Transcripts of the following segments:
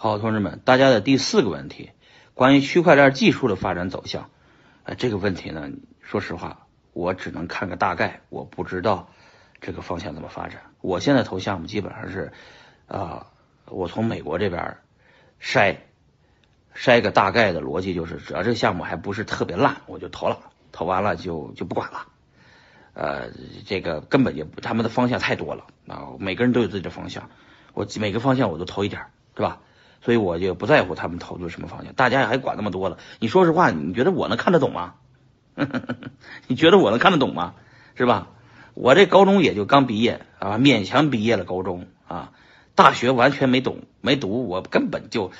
好，同志们，大家的第四个问题，关于区块链技术的发展走向，呃，这个问题呢，说实话，我只能看个大概，我不知道这个方向怎么发展。我现在投项目基本上是，啊，我从美国这边筛筛个大概的逻辑，就是只要这个项目还不是特别烂，我就投了，投完了就就不管了。呃，这个根本就他们的方向太多了啊，每个人都有自己的方向，我每个方向我都投一点，是吧？所以我就不在乎他们投资什么方向，大家还管那么多了。你说实话，你觉得我能看得懂吗？你觉得我能看得懂吗？是吧？我这高中也就刚毕业啊，勉强毕业了高中啊，大学完全没懂没读，我根本就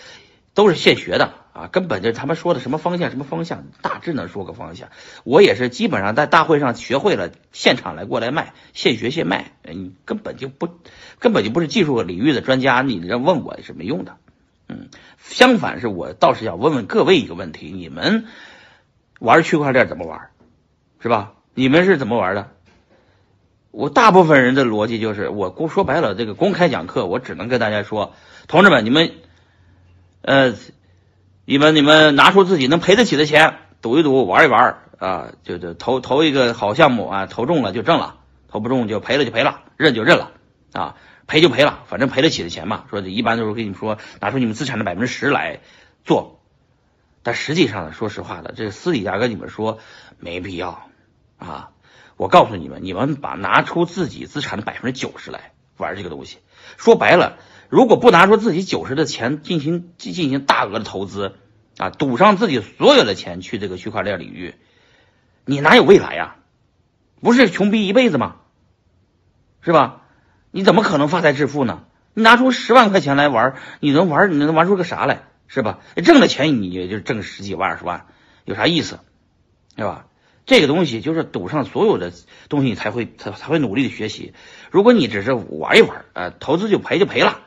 都是现学的啊，根本就他们说的什么方向什么方向，大致能说个方向。我也是基本上在大会上学会了，现场来过来卖，现学现卖。你根本就不根本就不是技术领域的专家，你这问我也是没用的。嗯，相反是我倒是想问问各位一个问题：你们玩区块链怎么玩？是吧？你们是怎么玩的？我大部分人的逻辑就是，我公说白了，这个公开讲课，我只能跟大家说，同志们，你们呃，你们你们拿出自己能赔得起的钱，赌一赌，玩一玩啊，就就投投一个好项目啊，投中了就挣了，投不中就赔了就赔了，认就认了啊。赔就赔了，反正赔得起的钱嘛。说一般都是跟你们说，拿出你们资产的百分之十来做。但实际上呢，说实话的，这私底下跟你们说没必要啊。我告诉你们，你们把拿出自己资产的百分之九十来玩这个东西。说白了，如果不拿出自己九十的钱进行进行大额的投资啊，赌上自己所有的钱去这个区块链领域，你哪有未来呀？不是穷逼一辈子吗？是吧？你怎么可能发财致富呢？你拿出十万块钱来玩，你能玩？你能玩出个啥来？是吧？挣的钱你也就挣十几万、二十万，有啥意思？对吧？这个东西就是赌上所有的东西，你才会才才会努力的学习。如果你只是玩一玩，呃，投资就赔就赔了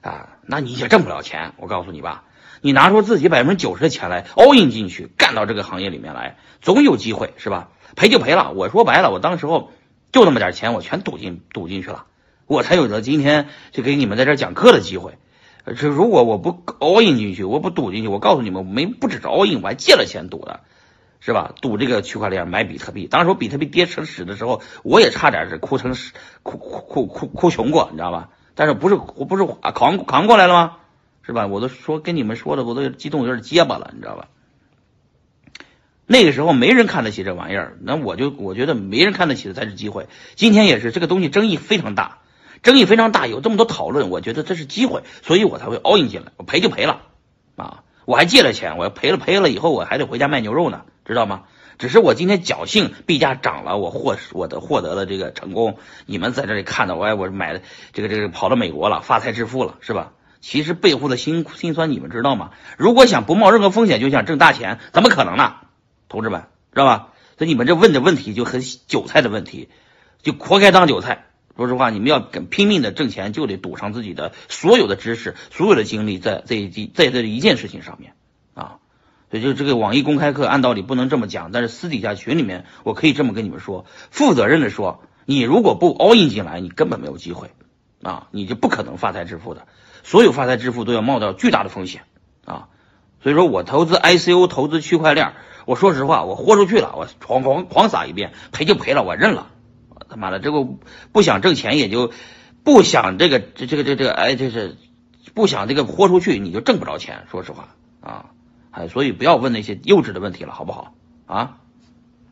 啊，那你也挣不了钱。我告诉你吧，你拿出自己百分之九十的钱来 all in 进去，干到这个行业里面来，总有机会，是吧？赔就赔了。我说白了，我当时候就那么点钱，我全赌进赌进去了。我才有了今天就给你们在这讲课的机会。这如果我不 all in 进去，我不赌进去，我告诉你们，没不只是 all in，我还借了钱赌的，是吧？赌这个区块链买比特币。当时我比特币跌成屎的时候，我也差点是哭成屎，哭哭哭哭哭穷过，你知道吧？但是不是我不是扛扛过来了吗？是吧？我都说跟你们说的，我都激动有点结巴了，你知道吧？那个时候没人看得起这玩意儿，那我就我觉得没人看得起的才是机会。今天也是，这个东西争议非常大。争议非常大，有这么多讨论，我觉得这是机会，所以我才会 all in 进来。我赔就赔了啊，我还借了钱，我要赔了赔了以后，我还得回家卖牛肉呢，知道吗？只是我今天侥幸币价涨了，我获我的获得了这个成功。你们在这里看到我，我买的这个这个跑到美国了，发财致富了，是吧？其实背后的辛辛酸你们知道吗？如果想不冒任何风险就想挣大钱，怎么可能呢？同志们，知道吧？所以你们这问的问题就很韭菜的问题，就活该当韭菜。说实话，你们要跟拼命的挣钱，就得赌上自己的所有的知识、所有的精力在这一在这一件事情上面啊。所以就这个网易公开课，按道理不能这么讲，但是私底下群里面，我可以这么跟你们说，负责任的说，你如果不 all in 进来，你根本没有机会啊，你就不可能发财致富的。所有发财致富都要冒到巨大的风险啊。所以说我投资 ICO，投资区块链，我说实话，我豁出去了，我狂狂狂撒一遍，赔就赔了，我认了。他妈的，这个不想挣钱，也就不想这个这这个这这个哎，就是不想这个豁出去，你就挣不着钱。说实话啊，哎，所以不要问那些幼稚的问题了，好不好啊？